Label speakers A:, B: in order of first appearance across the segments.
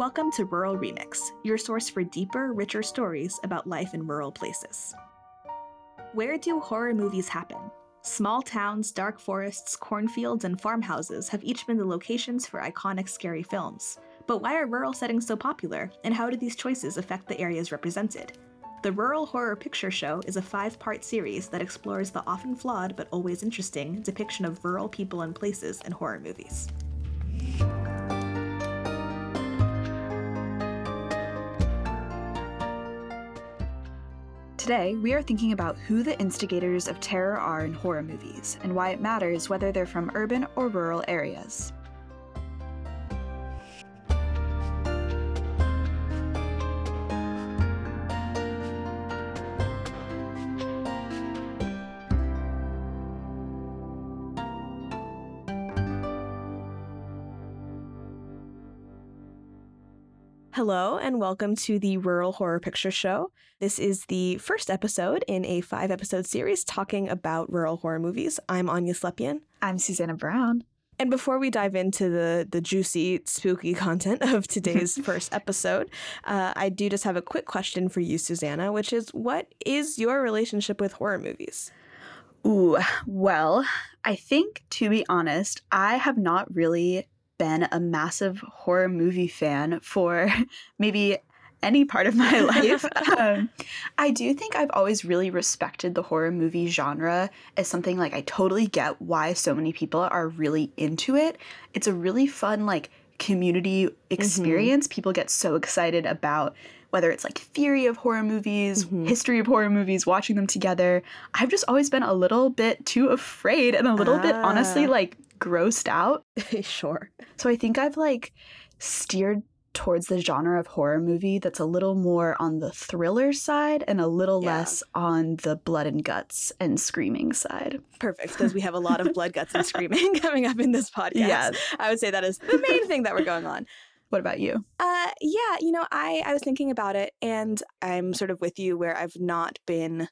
A: Welcome to Rural Remix, your source for deeper, richer stories about life in rural places. Where do horror movies happen? Small towns, dark forests, cornfields, and farmhouses have each been the locations for iconic scary films. But why are rural settings so popular, and how do these choices affect the areas represented? The Rural Horror Picture Show is a five part series that explores the often flawed but always interesting depiction of rural people and places in horror movies.
B: Today, we are thinking about who the instigators of terror are in horror movies and why it matters whether they're from urban or rural areas.
A: Hello, and welcome to the Rural Horror Picture Show. This is the first episode in a five episode series talking about rural horror movies. I'm Anya Slepian.
B: I'm Susanna Brown.
A: And before we dive into the, the juicy, spooky content of today's first episode, uh, I do just have a quick question for you, Susanna, which is what is your relationship with horror movies?
B: Ooh, well, I think to be honest, I have not really been a massive horror movie fan for maybe any part of my life. um, I do think I've always really respected the horror movie genre as something like I totally get why so many people are really into it. It's a really fun, like, community experience. Mm-hmm. People get so excited about whether it's like theory of horror movies, mm-hmm. history of horror movies, watching them together. I've just always been a little bit too afraid and a little ah. bit honestly like grossed out.
A: sure.
B: So I think I've like steered towards the genre of horror movie that's a little more on the thriller side and a little yeah. less on the blood and guts and screaming side.
A: Perfect, because we have a lot of blood, guts, and screaming coming up in this podcast. Yeah. I would say that is the main thing that we're going on.
B: What about you?
A: Uh yeah, you know, I I was thinking about it and I'm sort of with you where I've not been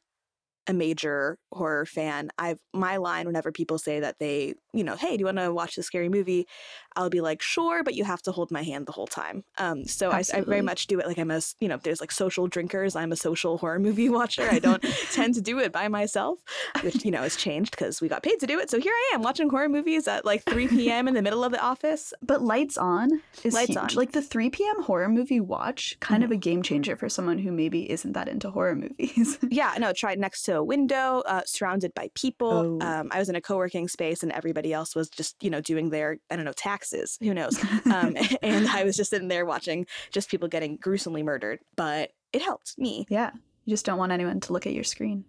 A: a major horror fan, I've my line whenever people say that they, you know, hey, do you want to watch the scary movie? I'll be like, sure, but you have to hold my hand the whole time. Um, so I, I, very much do it like I'm a, you know, there's like social drinkers. I'm a social horror movie watcher. I don't tend to do it by myself, which you know has changed because we got paid to do it. So here I am watching horror movies at like 3 p.m. in the middle of the office.
B: But lights on is lights huge. on. Like the 3 p.m. horror movie watch, kind mm-hmm. of a game changer for someone who maybe isn't that into horror movies.
A: yeah, no, try next to a window, uh, surrounded by people. Oh. Um, I was in a co-working space and everybody else was just, you know, doing their, I don't know, taxes. Who knows? Um, and I was just sitting there watching just people getting gruesomely murdered. But it helped me.
B: Yeah. You just don't want anyone to look at your screen.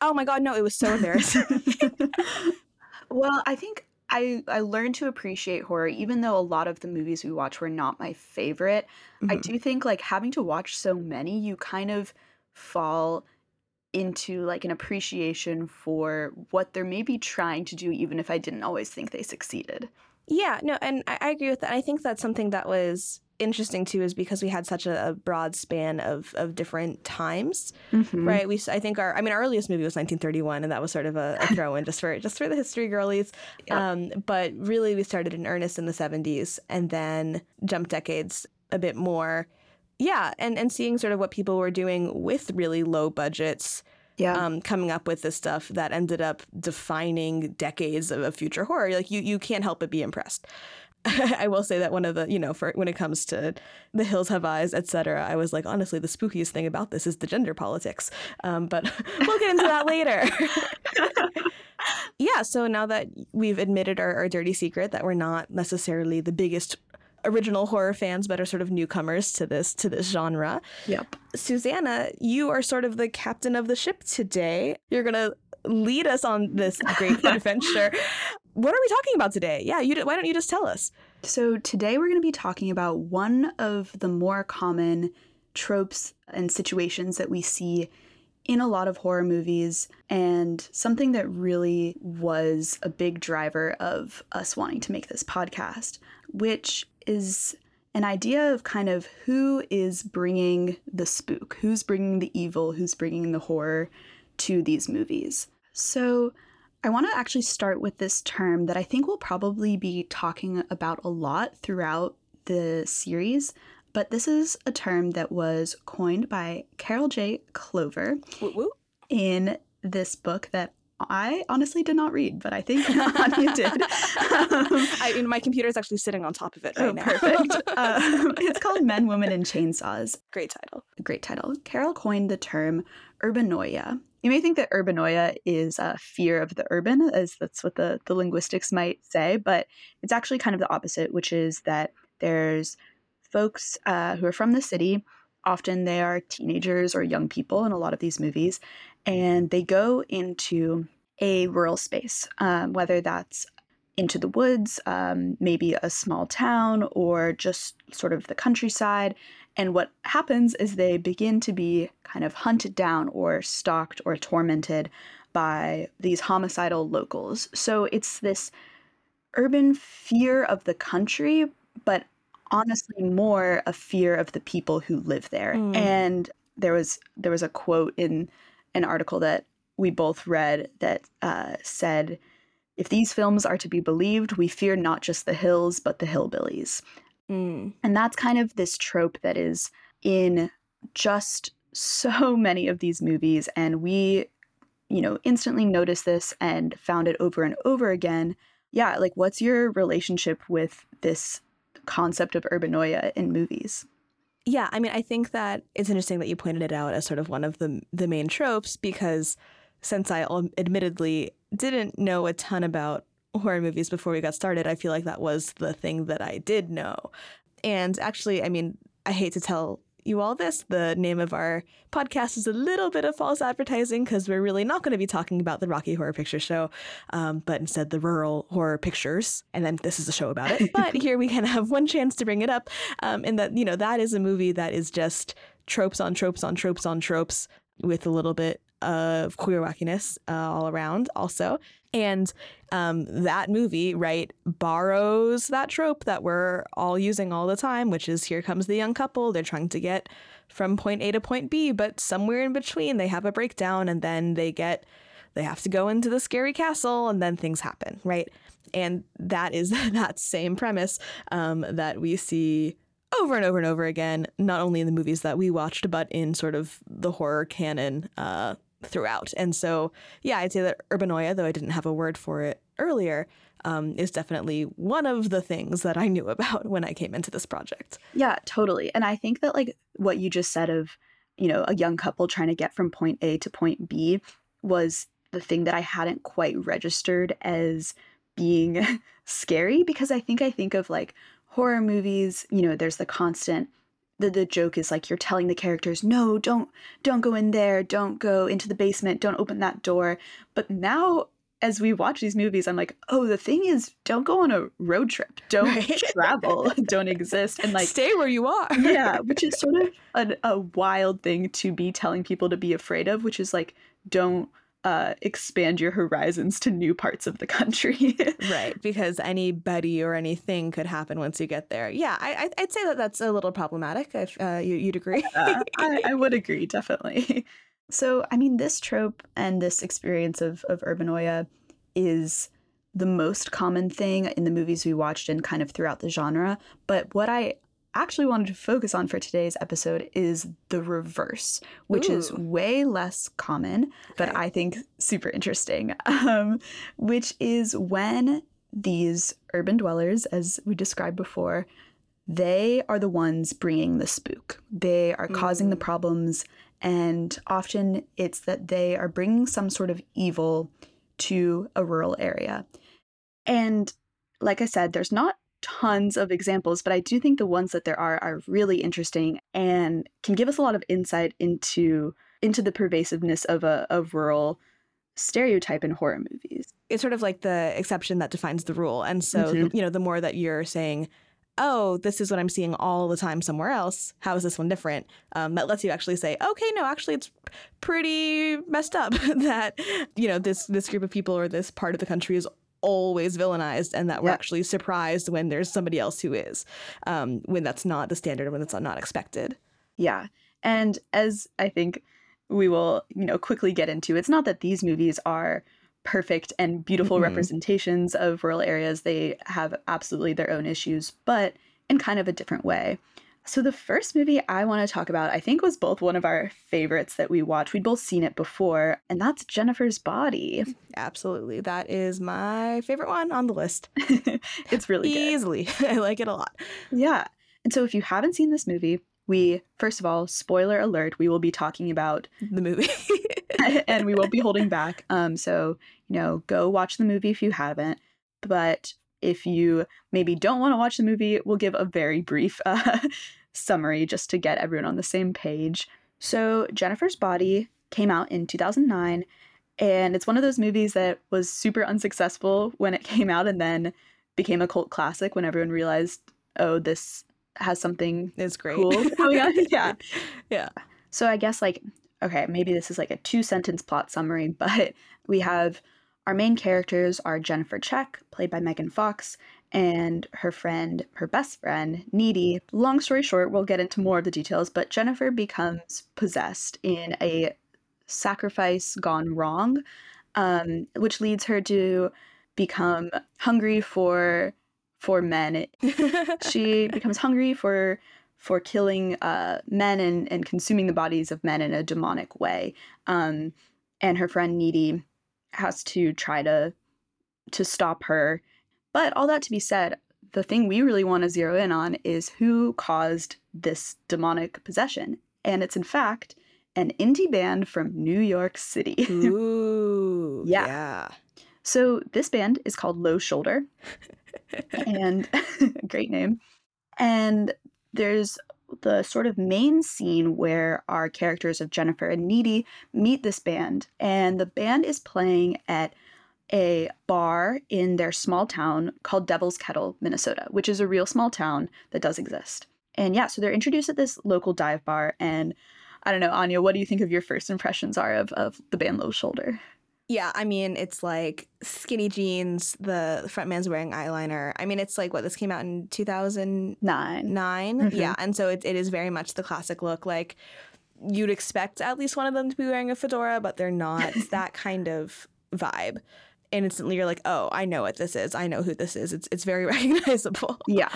A: Oh my God, no, it was so embarrassing.
B: well, I think I, I learned to appreciate horror, even though a lot of the movies we watch were not my favorite. Mm-hmm. I do think like having to watch so many, you kind of fall into like an appreciation for what they're maybe trying to do, even if I didn't always think they succeeded.
A: Yeah, no, and I, I agree with that. I think that's something that was interesting too is because we had such a, a, broad span of, of different times mm-hmm. right we i think our i mean our earliest movie was 1931 and that was sort of a, a throw in just for just for the history girlies um, but really we started in earnest in the 70s and then jumped decades a bit more yeah, and and seeing sort of what people were doing with really low budgets. Yeah. Um, coming up with this stuff that ended up defining decades of, of future horror. Like you, you can't help but be impressed. I will say that one of the, you know, for when it comes to The Hills Have Eyes, etc., I was like, honestly, the spookiest thing about this is the gender politics. Um, but we'll get into that later. yeah, so now that we've admitted our, our dirty secret that we're not necessarily the biggest original horror fans but are sort of newcomers to this to this genre.
B: Yep.
A: Susanna, you are sort of the captain of the ship today. You're gonna lead us on this great adventure. What are we talking about today? Yeah, you. Why don't you just tell us?
B: So today we're going to be talking about one of the more common tropes and situations that we see in a lot of horror movies, and something that really was a big driver of us wanting to make this podcast, which is an idea of kind of who is bringing the spook, who's bringing the evil, who's bringing the horror to these movies. So, I want to actually start with this term that I think we'll probably be talking about a lot throughout the series but this is a term that was coined by Carol J. Clover in this book that I honestly did not read, but I think Anya did. Um,
A: I mean, my computer is actually sitting on top of it right
B: oh,
A: now.
B: perfect. Um, it's called Men, Women, and Chainsaws.
A: Great title.
B: Great title. Carol coined the term urbanoia. You may think that urbanoia is a fear of the urban, as that's what the, the linguistics might say, but it's actually kind of the opposite, which is that there's folks uh, who are from the city. Often they are teenagers or young people in a lot of these movies, and they go into a rural space, um, whether that's into the woods, um, maybe a small town, or just sort of the countryside. And what happens is they begin to be kind of hunted down or stalked or tormented by these homicidal locals. So it's this urban fear of the country, but honestly more a fear of the people who live there.
A: Mm.
B: And there was there was a quote in an article that we both read that uh, said, "If these films are to be believed, we fear not just the hills but the hillbillies."
A: Mm.
B: And that's kind of this trope that is in just so many of these movies. And we, you know, instantly noticed this and found it over and over again. Yeah, like what's your relationship with this concept of urbanoia in movies?
A: Yeah, I mean, I think that it's interesting that you pointed it out as sort of one of the the main tropes because since I admittedly didn't know a ton about horror movies before we got started, I feel like that was the thing that I did know. And actually, I mean, I hate to tell you all this. The name of our podcast is a little bit of false advertising because we're really not going to be talking about the Rocky Horror Picture Show, um, but instead the Rural Horror Pictures. And then this is a show about it. But here we can have one chance to bring it up. Um, and that, you know, that is a movie that is just tropes on tropes on tropes on tropes with a little bit of queer wackiness uh, all around also. And um, that movie, right, borrows that trope that we're all using all the time, which is here comes the young couple. They're trying to get from point A to point B, but somewhere in between they have a breakdown and then they get, they have to go into the scary castle and then things happen, right? And that is that same premise um, that we see over and over and over again, not only in the movies that we watched, but in sort of the horror canon uh, throughout. And so, yeah, I'd say that urbanoia, though I didn't have a word for it earlier, um, is definitely one of the things that I knew about when I came into this project.
B: Yeah, totally. And I think that, like, what you just said of, you know, a young couple trying to get from point A to point B was the thing that I hadn't quite registered as being scary because I think I think of like horror movies, you know, there's the constant the, the joke is like you're telling the characters no don't don't go in there don't go into the basement don't open that door. But now as we watch these movies i'm like oh the thing is don't go on a road trip. Don't right. travel. Don't exist. And like
A: stay where you are.
B: Yeah which is sort of a, a wild thing to be telling people to be afraid of which is like don't uh, expand your horizons to new parts of the country.
A: right, because anybody or anything could happen once you get there. Yeah, I, would say that that's a little problematic. If uh, you, would agree,
B: uh, I, I would agree definitely. So, I mean, this trope and this experience of of urbanoia is the most common thing in the movies we watched and kind of throughout the genre. But what I actually wanted to focus on for today's episode is the reverse, which Ooh. is way less common, okay. but I think super interesting, um, which is when these urban dwellers, as we described before, they are the ones bringing the spook. They are causing the mm. problems, and often it's that they are bringing some sort of evil to a rural area. And like I said, there's not tons of examples, but I do think the ones that there are are really interesting and can give us a lot of insight into into the pervasiveness of a, a rural stereotype in horror movies.
A: It's sort of like the exception that defines the rule. And so, mm-hmm. you know, the more that you're saying, oh, this is what I'm seeing all the time somewhere else. How is this one different? Um, that lets you actually say, okay, no, actually, it's pretty messed up that you know this this group of people or this part of the country is always villainized and that we're actually surprised when there's somebody else who is um, when that's not the standard when it's not expected.
B: Yeah. And as i think we will you know quickly get into it's not that these movies are perfect and beautiful mm-hmm. representations of rural areas. They have absolutely their own issues but in kind of a different way So, the first movie I want to talk about, I think, was both one of our favorites that we watched. We'd both seen it before, and that's Jennifer's Body.
A: Absolutely. That is my favorite one on the list.
B: it's really good.
A: Easily. I like it a lot.
B: Yeah. And so, if you haven't seen this movie, we, first of all, spoiler alert, we will be talking about
A: the movie
B: and we won't be holding back. Um, so, you know, go watch the movie if you haven't. But if you maybe don't want to watch the movie, we'll give a very brief uh, summary just to get everyone on the same page. So, Jennifer's Body came out in 2009, and it's one of those movies that was super unsuccessful when it came out and then became a cult classic when everyone realized, oh, this has something
A: it's great.
B: cool coming on. yeah.
A: Yeah.
B: So, I guess, like, okay, maybe this is like a two sentence plot summary, but we have our main characters are Jennifer Check, played by Megan Fox, and her friend, her best friend, Needy. Long story short, we'll get into more of the details, but Jennifer becomes possessed in a sacrifice gone wrong, um, which leads her to become hungry for for men. she becomes hungry for for killing uh, men and, and consuming the bodies of men in a demonic way. Um, and her friend Needy has to try to to stop her. But all that to be said, the thing we really want to zero in on is who caused this demonic possession. And it's in fact an indie band from New York City.
A: Ooh.
B: yeah.
A: yeah.
B: So this band is called Low Shoulder. and great name. And there's the sort of main scene where our characters of Jennifer and Needy meet this band, and the band is playing at a bar in their small town called Devil's Kettle, Minnesota, which is a real small town that does exist. And yeah, so they're introduced at this local dive bar, and I don't know, Anya, what do you think of your first impressions are of, of the band Low Shoulder?
A: Yeah, I mean, it's like skinny jeans, the front man's wearing eyeliner. I mean, it's like what this came out in 2009. 9
B: Mhm.
A: Yeah, and so it, it is very much the classic look. Like you'd expect at least one of them to be wearing a fedora, but they're not. It's that kind of vibe. And instantly you're like, oh, I know what this is. I know who this is. It's it's very recognizable.
B: Yeah.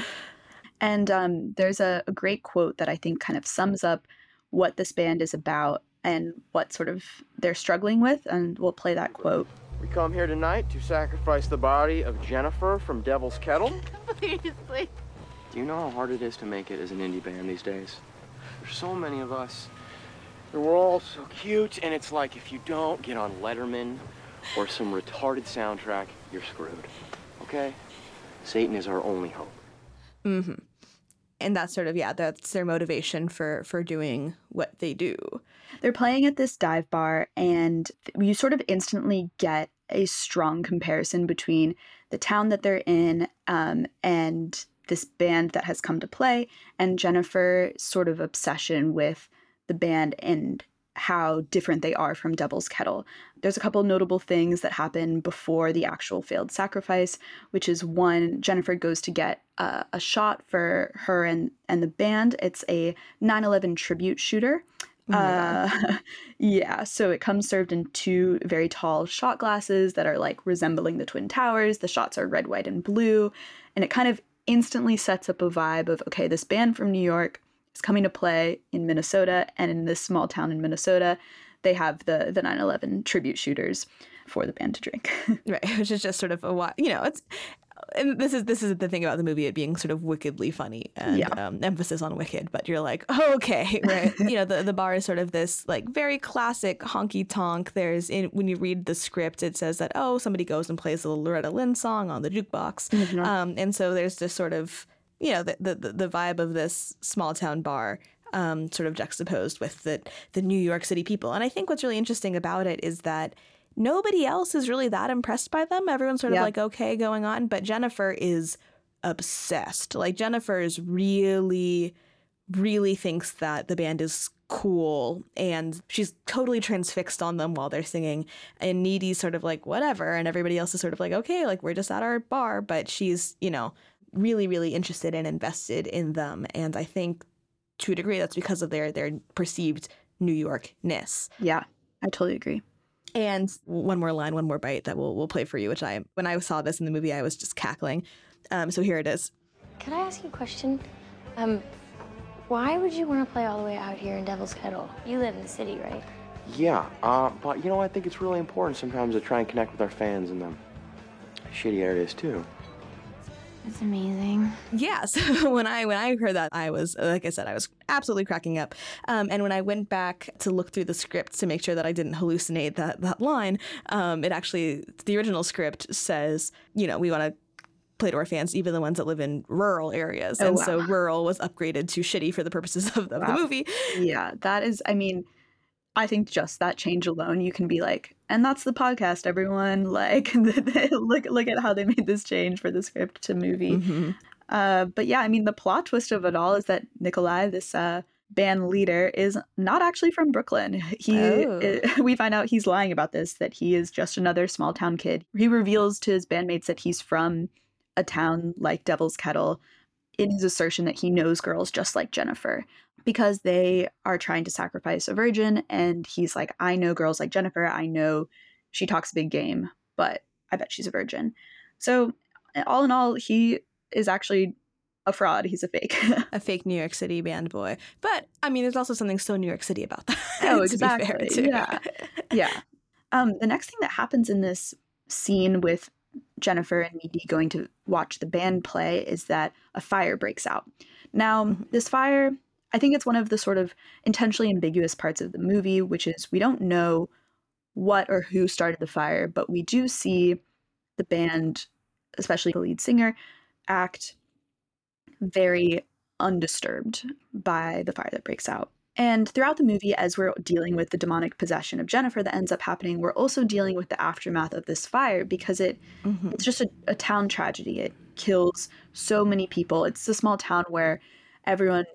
B: And um, there's a, a great quote that I think kind of sums up what this band is about and what sort of they're struggling with. And we'll play that quote.
C: We come here tonight to sacrifice the body of Jennifer from Devil's Kettle.
D: Please, please.
C: Do you know how hard it is to make it as an indie band these days? There's so many of us. And we're all so cute, and it's like if you don't get on Letterman or some retarded soundtrack, you're screwed. Okay? Satan is our only hope.
A: Mm-hmm. And that's sort of yeah, that's their motivation for for doing what they do.
B: They're playing at this dive bar, and you sort of instantly get a strong comparison between the town that they're in um, and this band that has come to play, and Jennifer's sort of obsession with the band and how different they are from Devil's Kettle. There's a couple notable things that happen before the actual failed sacrifice, which is one, Jennifer goes to get uh, a shot for her and, and the band. It's a 9 11 tribute shooter.
A: Oh my God.
B: Uh, yeah, so it comes served in two very tall shot glasses that are like resembling the Twin Towers. The shots are red, white, and blue. And it kind of instantly sets up a vibe of okay, this band from New York is coming to play in Minnesota, and in this small town in Minnesota, they have the the 9/11 tribute shooters for the band to drink.
A: Right, which is just sort of a you know, it's and this is this is the thing about the movie it being sort of wickedly funny and
B: Yeah.
A: um, emphasis on wicked, but you're like, oh, okay, right? you know, the the bar is sort of this like very classic honky tonk. There's in when you read the script, it says that oh, somebody goes and plays a Loretta Lynn song on the jukebox, um, and so there's this sort of you know the the, the vibe of this small town bar. Um, sort of juxtaposed with the the New York City people, and I think what's really interesting about it is that nobody else is really that impressed by them. Everyone's sort
B: Yeah.
A: of like okay going on, but Jennifer is obsessed. Like Jennifer is really really thinks that the band is cool and she's totally transfixed on them while they're singing and Needy's sort of like whatever and everybody else is sort of like okay like we're just at our bar but she's you know really really interested and invested in them and I think to a degree that's because of their their perceived New Yorkness
B: yeah, I totally agree.
A: And one more line, one more bite that we'll we'll play for you. Which I when I saw this in the movie, I was just cackling. Um, so here it is.
D: Can I ask you a question? Um, why would you want to play all the way out here in Devil's Kettle? You live in the city, right?
C: Yeah, uh, but you know, I think it's really important sometimes to try and connect with our fans in the shitty areas too.
D: That's amazing.
A: Yeah. So when I when I heard that, I was like I said, I was absolutely cracking up. Um, and when I went back to look through the script to make sure that I didn't hallucinate that that line, um, it actually the original script says, you know, we want to play to our fans, even the ones that live in rural areas.
B: Oh,
A: and
B: wow.
A: so rural was upgraded to shitty for the purposes of, of
B: Wow.
A: the movie.
B: Yeah, that is, I mean, I think just that change alone, you can be like, and that's the podcast, everyone. Like, look, look at how they made this change for the script to movie.
A: Mhm.
B: Uh, but yeah, I mean, the plot twist of it all is that Nikolai, this uh, band leader, is not actually from Brooklyn. He,
A: Oh.
B: we find out he's lying about this, that he is just another small town kid. He reveals to his bandmates that he's from a town like Devil's Kettle in his assertion that he knows girls just like Jennifer because they are trying to sacrifice a virgin. And he's like, I know girls like Jennifer. I know she talks big game, but I bet she's a virgin. So, all in all, he is actually a fraud. He's a fake.
A: A fake New York City band boy. But I mean, there's also something so New York City about that.
B: Oh,
A: to be fair,
B: exactly.
A: too.
B: Yeah. yeah. Um, the next thing that happens in this scene with Jennifer and Needy going to watch the band play is that a fire breaks out. Now,
A: Mhm.
B: this fire, I think it's one of the sort of intentionally ambiguous parts of the movie, which is we don't know what or who started the fire, but we do see the band, especially the lead singer, act very undisturbed by the fire that breaks out. And throughout the movie, as we're dealing with the demonic possession of Jennifer that ends up happening, we're also dealing with the aftermath of this fire because it
A: Mhm.
B: it's just a, a town tragedy. It kills so many people. It's a small town where everyone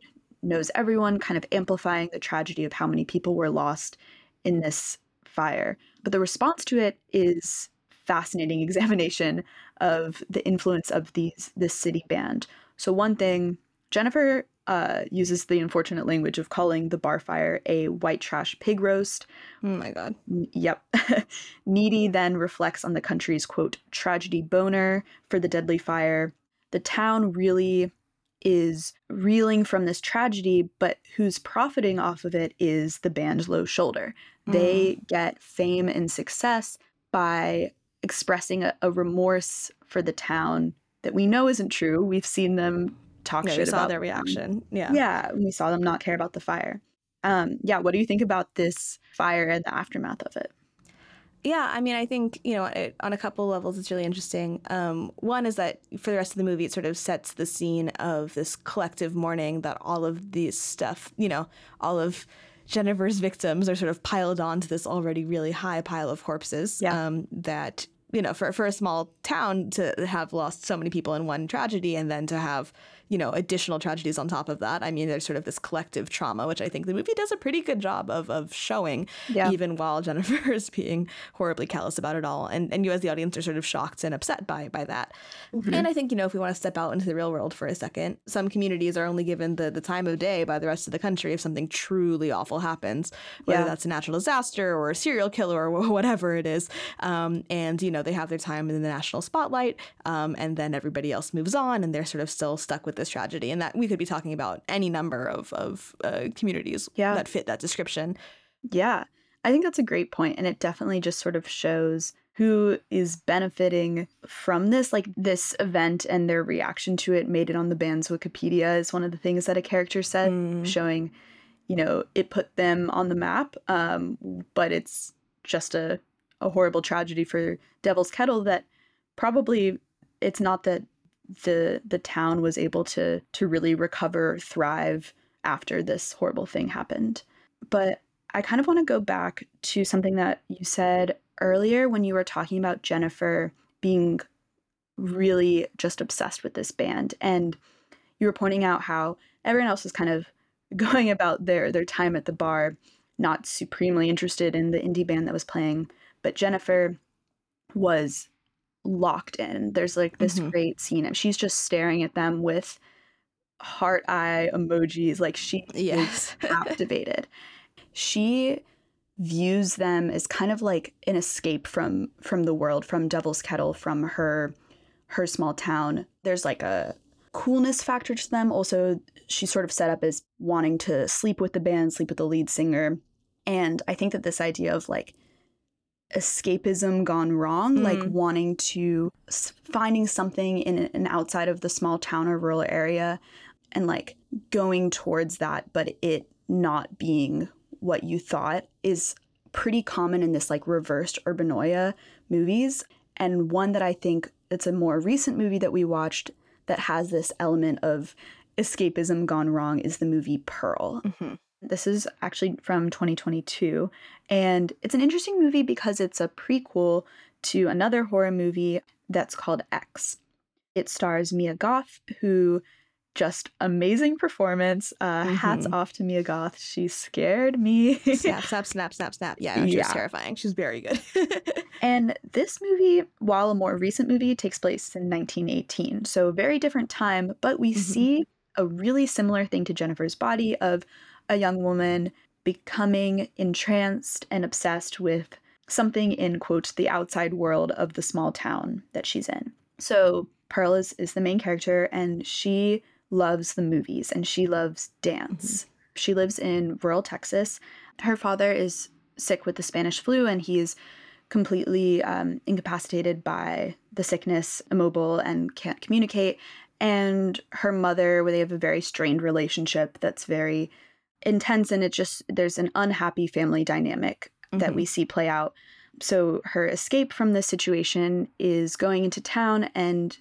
B: knows everyone, kind of amplifying the tragedy of how many people were lost in this fire. But the response to it is fascinating examination of the influence of these this city band. So one thing, Jennifer uh, uses the unfortunate language of calling the bar fire a white trash pig roast.
A: Oh my God.
B: Yep. Needy then reflects on the country's quote tragedy boner for the deadly fire. The town really is reeling from this tragedy, but who's profiting off of it is the band's low shoulder. They get fame and success by expressing a, a remorse for the town that we know isn't true. We've seen them talk
A: Yeah,
B: shit
A: we saw
B: about
A: their reaction. Yeah.
B: Yeah, we saw them not care about the fire. Um, yeah, what do you think about this fire and the aftermath of it?
A: Yeah, I mean, I think you know, it, on a couple levels, it's really interesting. Um, one is that for the rest of the movie, it sort of sets the scene of this collective mourning that all of these stuff, you know, all of Jennifer's victims are sort of piled onto this already really high pile of corpses.
B: Yeah.
A: Um, that you know, for for a small town to have lost so many people in one tragedy, and then to have you know additional tragedies on top of that. I mean, there's sort of this collective trauma, which I think the movie does a pretty good job of of showing
B: Yeah.
A: even while Jennifer is being horribly callous about it all. And and you as the audience are sort of shocked and upset by by that. And I think, you know, if we want to step out into the real world for a second, some communities are only given the, the time of day by the rest of the country if something truly awful happens, whether
B: Yeah.
A: that's a natural disaster or a serial killer or whatever it is. Um, and, you know, they have their time in the national spotlight um, and then everybody else moves on and they're sort of still stuck with this tragedy. And that we could be talking about any number of, of uh, communities
B: Yeah.
A: that fit that description.
B: Yeah, I think that's a great point, and it definitely just sort of shows who is benefiting from this. Like this event and their reaction to it made it on the band's Wikipedia is one of the things that a character said,
A: Mm.
B: showing, you know, it put them on the map. Um, but it's just a a horrible tragedy for Devil's Kettle that probably it's not that the the town was able to to really recover thrive after this horrible thing happened. But i kind of want to go back to something that you said earlier when you were talking about jennifer being really just obsessed with this band and you were pointing out how everyone else was kind of going about their their time at the bar not supremely interested in the indie band that was playing but jennifer was locked in there's like this
A: Mhm.
B: great scene and she's just staring at them with heart eye emojis like she is
A: Yes.
B: captivated she views them as kind of like an escape from from the world from devil's kettle from her her small town there's like a coolness factor to them. Also, she's sort of set up as wanting to sleep with the band, sleep with the lead singer. And I think that this idea of like escapism gone wrong, mm. like wanting to finding something in an outside of the small town or rural area and like going towards that, but it not being what you thought is pretty common in this like reversed urbanoia movies. And one that I think it's a more recent movie that we watched that has this element of escapism gone wrong is the movie Pearl. Mm-hmm. This is actually from 2022. And it's an interesting movie because it's a prequel to another horror movie that's called X. It stars Mia Goth, who just amazing performance. Uh, mm-hmm. Hats off to Mia Goth. She scared me.
A: snap, snap, snap, snap, snap. Yeah, she's yeah. terrifying. She's very good.
B: and this movie, while a more recent movie, takes place in 1918. So very different time, but we mm-hmm. see a really similar thing to Jennifer's Body of a young woman becoming entranced and obsessed with something in quote the outside world of the small town that she's in. So Pearl is, is the main character and she loves the movies and she loves dance. Mm-hmm. She lives in rural Texas. Her father is sick with the Spanish flu and he's completely um, incapacitated by the sickness, immobile, and can't communicate. And her mother, where they have a very strained relationship that's very intense and it just there's an unhappy family dynamic mm-hmm. that we see play out so her escape from this situation is going into town and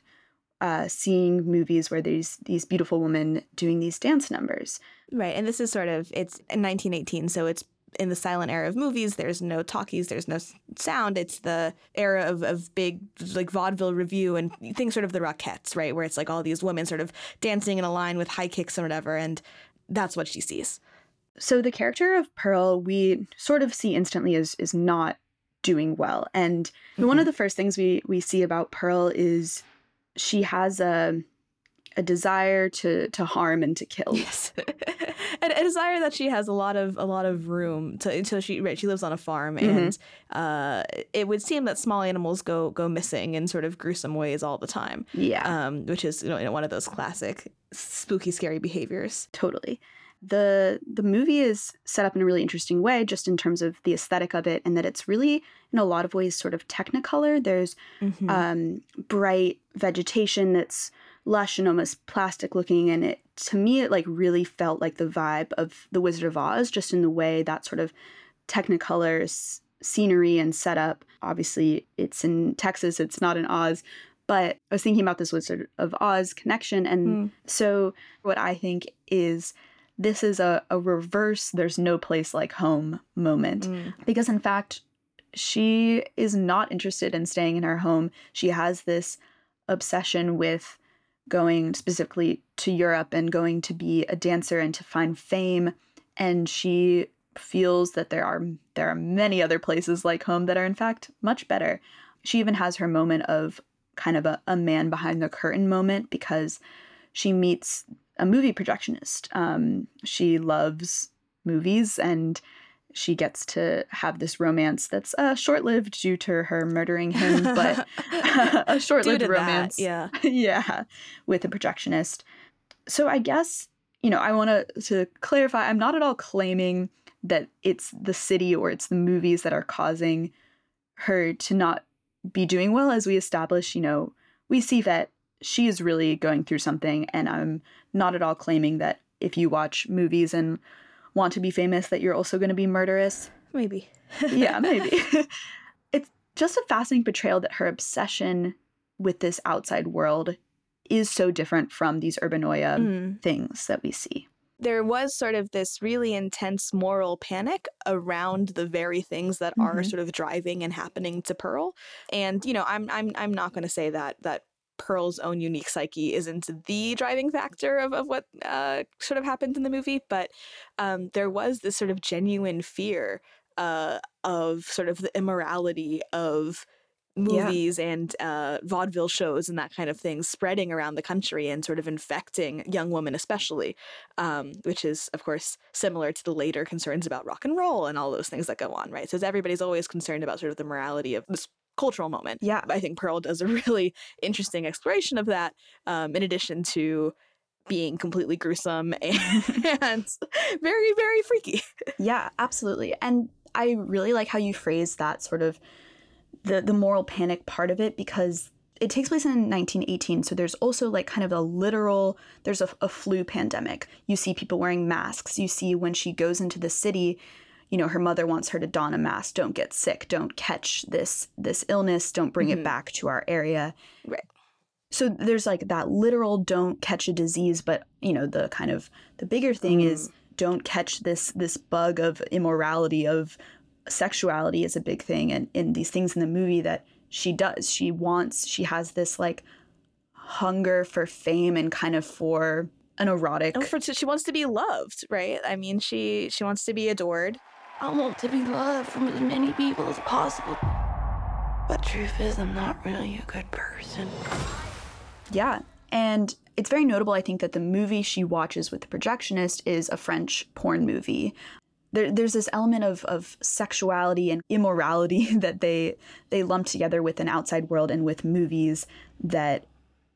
B: uh, seeing movies where there's these beautiful women doing these dance numbers
A: right and this is sort of it's in 1918 so it's in the silent era of movies there's no talkies there's no sound it's the era of, of big like vaudeville revue and things sort of the rockettes right where it's like all these women sort of dancing in a line with high kicks and whatever and that's what she sees
B: so the character of Pearl, we sort of see instantly is is not doing well. And mm-hmm. one of mm-hmm. the first things we we see about Pearl is she has a a desire to to harm and to kill.
A: Yes, a desire that she has a lot of a lot of room to until she right she lives on a farm mm-hmm. and uh, it would seem that small animals go go missing in sort of gruesome ways all the time.
B: Yeah,
A: um, which is you know one of those classic spooky scary behaviors.
B: Totally the the movie is set up in a really interesting way just in terms of the aesthetic of it and that it's really in a lot of ways sort of technicolor there's mm-hmm. um, bright vegetation that's lush and plastic looking and it to me it like really felt like the vibe of the wizard of oz just in the way that sort of technicolor scenery and setup obviously it's in texas it's not in oz but i was thinking about this wizard of oz connection and mm. so what i think is this is a, a reverse there's no place like home moment mm. because in fact she is not interested in staying in her home she has this obsession with going specifically to Europe and going to be a dancer and to find fame and she feels that there are there are many other places like home that are in fact much better she even has her moment of kind of a, a man behind the curtain moment because she meets a movie projectionist. Um, she loves movies and she gets to have this romance that's uh, short lived due to her murdering him, but a short lived romance.
A: That, yeah.
B: yeah. With a projectionist. So I guess, you know, I want to to clarify I'm not at all claiming that it's the city or it's the movies that are causing her to not be doing well as we establish, you know, we see that she is really going through something and I'm not at all claiming that if you watch movies and want to be famous that you're also going to be murderous.
A: Maybe.
B: yeah, maybe. it's just a fascinating portrayal that her obsession with this outside world is so different from these urbanoia mm. things that we see.
A: There was sort of this really intense moral panic around the very things that mm-hmm. are sort of driving and happening to Pearl. And you know, I'm I'm I'm not going to say that that Pearl's own unique psyche isn't the driving factor of, of what uh, sort of happened in the movie, but um, there was this sort of genuine fear uh, of sort of the immorality of movies yeah. and uh, vaudeville shows and that kind of thing spreading around the country and sort of infecting young women especially um, which is of course similar to the later concerns about rock and roll and all those things that go on right so everybody's always concerned about sort of the morality of this cultural moment.
B: Yeah.
A: I think Pearl does a really interesting exploration of that, um, in addition to being completely gruesome and, and very, very freaky.
B: Yeah, absolutely. And I really like how you phrase that sort of the the moral panic part of it because it takes place in 1918 so there's also like kind of a literal there's a, a flu pandemic you see people wearing masks you see when she goes into the city you know her mother wants her to don a mask don't get sick don't catch this this illness don't bring
A: Mhm.
B: it back to our area
A: Right.
B: so there's like that literal don't catch a disease but you know the kind of the bigger thing is don't catch this this bug of immorality of sexuality is a big thing and in these things in the movie that she does she wants she has this like hunger for fame and kind of for an erotic
A: And for, she wants to be loved, right? I mean, she she wants to be adored.
E: I want to be loved from as many people as possible. But truth is, I'm not really a good person.
B: Yeah. And it's very notable, I think, that the movie she watches with the projectionist is a French porn movie. There, there's this element of, of sexuality and immorality that they they lump together with an outside world and with movies that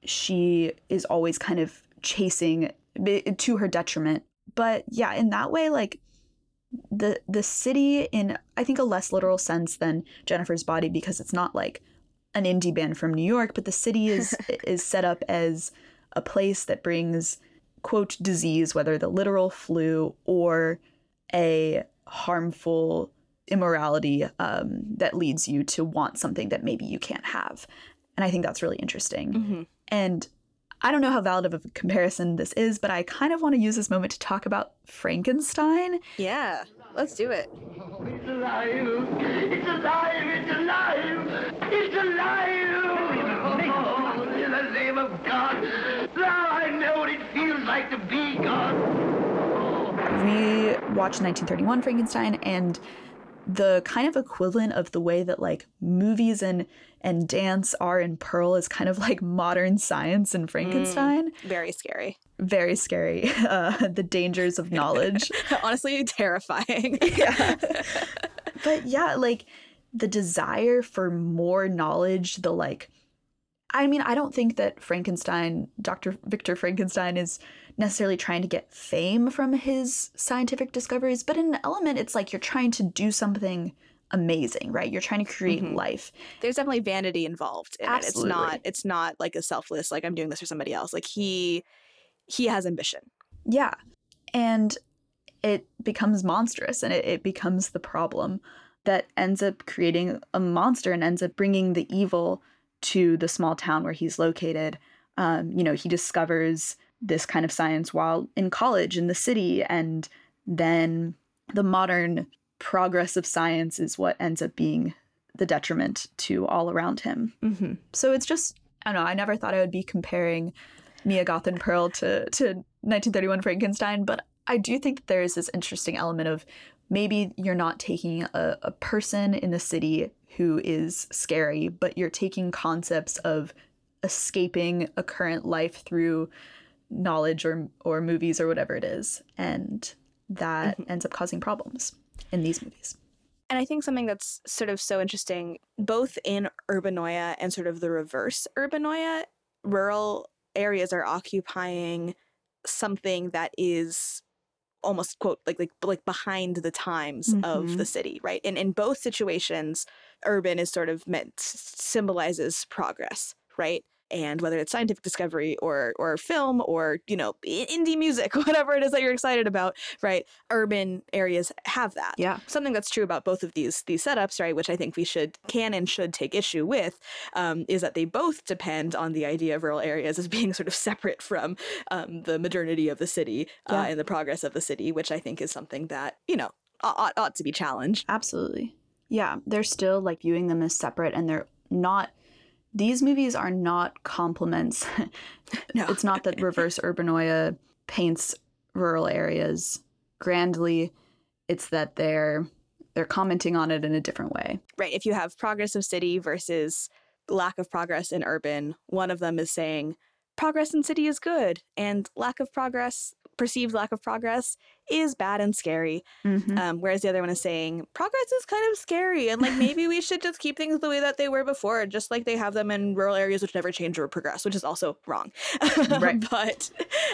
B: she is always kind of chasing eh, to her detriment. But yeah, in that way, like the the city in I think a less literal sense than Jennifer's Body because it's not like an indie band from New York, but the city is is set up as a place that brings quote disease, whether the literal flu or a harmful immorality um, that leads you to want something that maybe you can't have. And I think that's really interesting.
A: Mm-hmm.
B: And I don't know how valid of a comparison this is, but I kind of want to use this moment to talk about Frankenstein.
A: Yeah, let's do it.
F: It's alive! It's alive! It's alive! It's alive! Oh, in the name of God! Now I know what it feels like to be God!
B: we watched 1931 Frankenstein and the kind of equivalent of the way that like movies and and dance are in Pearl is kind of like modern science in Frankenstein.
A: Very scary.
B: Very scary. Uh, the dangers of knowledge.
A: Honestly, terrifying.
B: yeah. But yeah, like the desire for more knowledge, the like I mean, I don't think that Frankenstein, Dr. Victor Frankenstein is necessarily trying to get fame from his scientific discoveries, but in an element it's like you're trying to do something amazing, right? You're trying to create
A: Mhm.
B: life.
A: There's definitely vanity involved. In It. It's not. It's not like a selfless. Like I'm doing this for somebody else. Like he, he has ambition.
B: Yeah. And it becomes monstrous and it, it becomes the problem that ends up creating a monster and ends up bringing the evil to the small town where he's located. Um, you know, he discovers this kind of science while in college in the city, and then the modern progress of science is what ends up being the detriment to all around him.
A: Mm-hmm.
B: So it's just I don't know. I never thought I would be comparing Mia Goth and Pearl to to 1931 Frankenstein, but I do think that there is this interesting element of maybe you're not taking a, a person in the city who is scary, but you're taking concepts of escaping a current life through knowledge or or movies or whatever it is, and that mm-hmm. ends up causing problems in these movies.
A: And I think something that's sort of so interesting, both in urbanoia and sort of the reverse urbanoia, rural areas are occupying something that is almost quote like like like behind the times of the mm-hmm. city, right? And in both situations, urban is sort of meant symbolizes progress, right? And whether it's scientific discovery or or film or you know indie music, whatever it is that you're excited about, right? Urban areas have that
B: Yeah.
A: something that's true about both of these these setups, right? Which I think we should can and should take issue with, um, is that they both depend on the idea of rural areas as being sort of separate from um, the modernity of the city uh, and the progress of the city, which I think is something that you know ought, ought- ought to be challenged.
B: Absolutely. Yeah, they're still like viewing them as separate and they're not these movies are not compliments.
A: No.
B: It's not that reverse urbanoia paints rural areas grandly. It's that they're they're commenting on it in a different way.
A: right? If you have progress of city versus lack of progress in urban, one of them is saying progress in city is good and lack of progress perceived lack of progress is bad and scary.
B: Mhm.
A: Um, whereas the other one is saying progress is kind of scary and like maybe we should just keep things the way that they were before, just like they have them in rural areas which never change or progress, which is also wrong.
B: Right.
A: but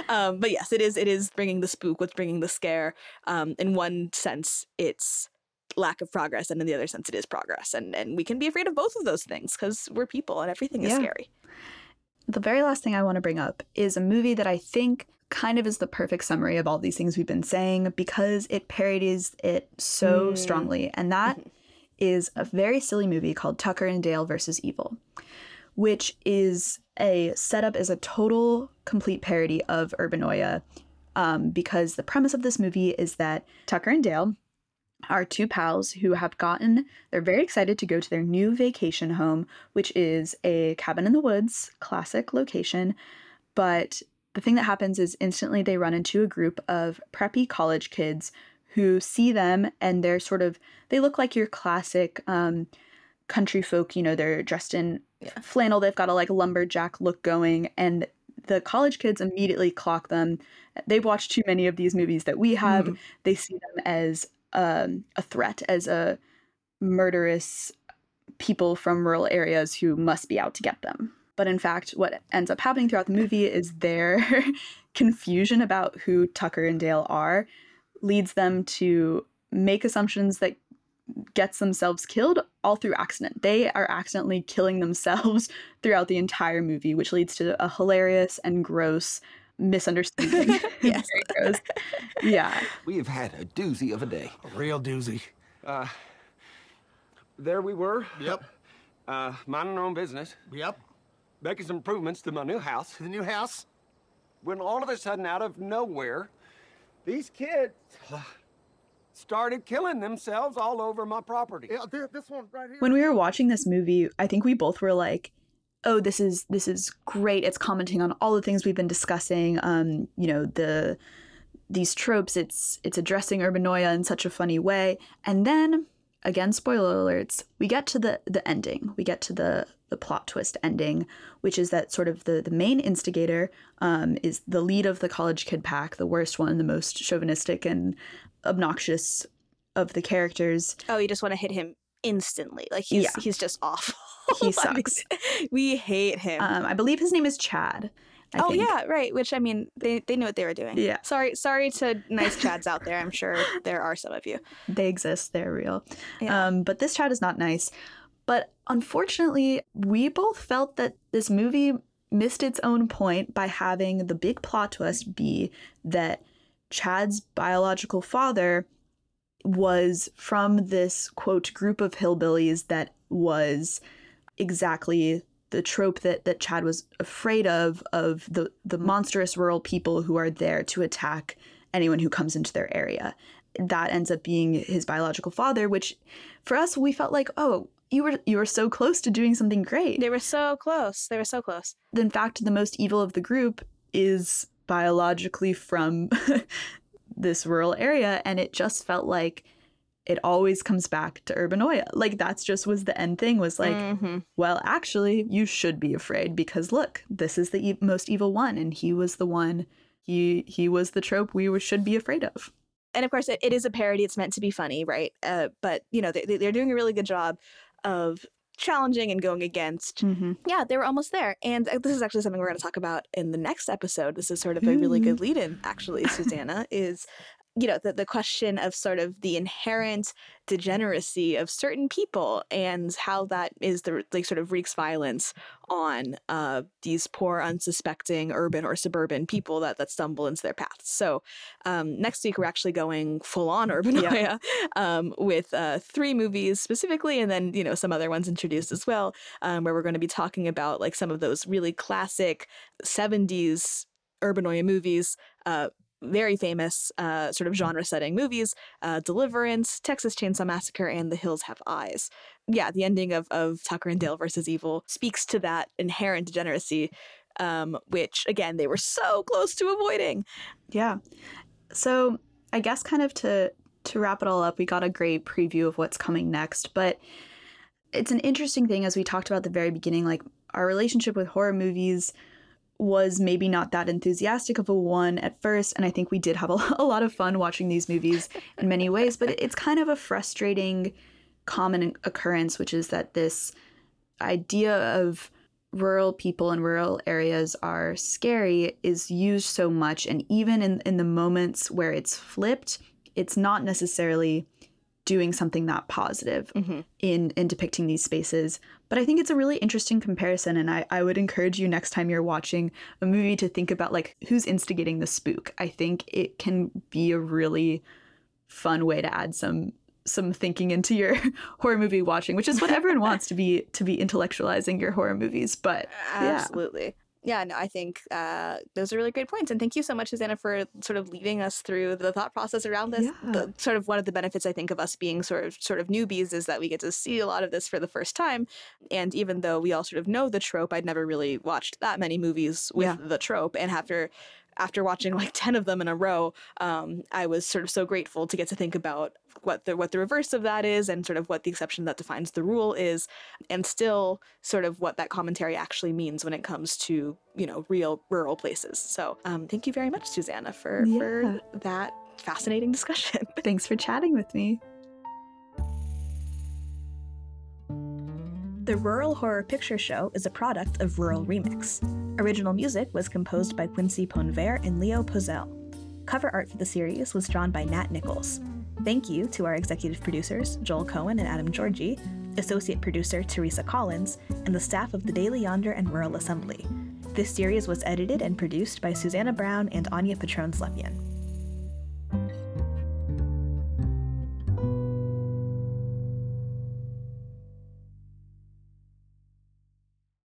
A: um, but yes, it is it is bringing the spook, what's bringing the scare. Um, in one sense, it's lack of progress, and in the other sense, it is progress, and and we can be afraid of both of those things because we're people and everything is
B: Yeah.
A: scary.
B: The very last thing I want to bring up is a movie that I think kind of is the perfect summary of all these things we've been saying because it parodies it so
A: Mm.
B: strongly. And that is a very silly movie called Tucker and Dale versus Evil, which is a setup as a total complete parody of Urbanoia. Um, because the premise of this movie is that Tucker and Dale are two pals who have gotten, they're very excited to go to their new vacation home, which is a cabin in the woods, classic location. But the thing that happens is instantly they run into a group of preppy college kids who see them and they're sort of, they look like your classic um, country folk, you know, they're dressed in flannel, they've got a like lumberjack look going, and the college kids immediately clock them. They've watched too many of these movies that we have. They see them as um, a threat, as a murderous people from rural areas who must be out to get them. But in fact, what ends up happening throughout the movie is their confusion about who Tucker and Dale are leads them to make assumptions that gets themselves killed all through accident. They are accidentally killing themselves throughout the entire movie, which leads to a hilarious and gross misunderstanding.
A: Yes.
B: Very gross. Yeah.
G: We have had a doozy of a day.
H: A real doozy.
G: Uh, there we were.
H: Yep.
G: Uh, minding our own business,
H: Yep.
G: making some improvements to my new house.
H: To the new house.
G: When all of a sudden, out of nowhere, these kids started killing themselves all over my property.
H: Yeah, this one right here.
B: when we were watching this movie i think we both were like oh this is this is great it's commenting on all the things we've been discussing um you know the these tropes it's it's addressing urbanoia in such a funny way and then again spoiler alerts we get to the the ending we get to the the plot twist ending which is that sort of the the main instigator um is the lead of the college kid pack the worst one the most chauvinistic and obnoxious of the characters
A: Oh, you just want to hit him instantly. Like he's
B: Yeah.
A: he's just awful.
B: He sucks.
A: we hate him.
B: Um, I believe his name is Chad. I
A: oh
B: think.
A: yeah, right. Which I mean, they they knew what they were doing.
B: Yeah.
A: Sorry, sorry to nice Chads out there. I'm sure there are some of you.
B: they exist. They're real.
A: Yeah.
B: Um, but this Chad is not nice. But unfortunately, we both felt that this movie missed its own point by having the big plot twist be that Chad's biological father was from this quote group of hillbillies that was exactly the trope that that Chad was afraid of of the the monstrous rural people who are there to attack anyone who comes into their area. That ends up being his biological father, which for us we felt like, oh, you were you were so close to doing something great.
A: They were so close. They were so close.
B: In fact, the most evil of the group is biologically from this rural area, and it just felt like it always comes back to urbanoia. Like that's just was the end thing was like,
A: Mhm.
B: well, actually, you should be afraid because look, this is the e- most evil one, and he was the one. He he was the trope we were, should be afraid of.
A: and of course it, it is a parody it's meant to be funny right uh, but you know they, they- they're doing a really good job of challenging and going against
B: Mm-hmm.
A: yeah they were almost there and uh, this is actually something we're going to talk about in the next episode this is sort of a really good lead in actually susanna is you know the, the question of sort of the inherent degeneracy of certain people and how that is the like sort of wreaks violence on uh, these poor unsuspecting urban or suburban people that that stumble into their paths so um, next week we're actually going full on urbanoia um, with uh, three movies specifically and then you know some other ones introduced as well um, where we're going to be talking about like some of those really classic 70s urbanoia movies uh, very famous uh, sort of genre setting movies uh, deliverance texas chainsaw massacre and the hills have eyes. Yeah the ending of, of tucker and dale versus evil speaks to that inherent degeneracy um, which again they were so close to avoiding.
B: Yeah. So I guess kind of to to wrap it all up, we got a great preview of what's coming next, but it's an interesting thing as we talked about at the very beginning, like our relationship with horror movies was maybe not that enthusiastic of a one at first. And I think we did have a, a lot of fun watching these movies in many ways, but it's kind of a frustrating common occurrence, which is that this idea of rural people in rural areas are scary is used so much. And even in, in the moments where it's flipped, it's not necessarily doing something that positive
A: Mm-hmm.
B: in in depicting these spaces. But I think it's a really interesting comparison, and I, I would encourage you next time you're watching a movie to think about like who's instigating the spook. I think it can be a really fun way to add some some thinking into your horror movie watching, which is what everyone wants to be to be intellectualizing your horror movies. But yeah.
A: Absolutely. Yeah, no, I think uh, those are really great points. And thank you so much, Susanna, for sort of leading us through the thought process around this.
B: Yeah.
A: The, sort of one of the benefits I think of us being sort of sort of newbies is that we get to see a lot of this for the first time. And even though we all sort of know the trope, I'd never really watched that many movies with
B: Yeah.
A: the trope. And after after watching like 10 of them in a row, um, I was sort of so grateful to get to think about what the what the reverse of that is and sort of what the exception that defines the rule is and still sort of what that commentary actually means when it comes to, you know, real rural places. So um, thank you very much, Susanna, for,
B: Yeah.
A: for that fascinating discussion.
B: Thanks for chatting with me.
A: The Rural Horror Picture Show is a product of Rural Remix. Original music was composed by Quincy Ponver and Leo Pozell. Cover art for the series was drawn by Nat Nichols. Thank you to our executive producers, Joel Cohen and Adam Georgie, associate producer Teresa Collins, and the staff of the Daily Yonder and Rural Assembly. This series was edited and produced by Susanna Brown and Anya Patrone Slepian.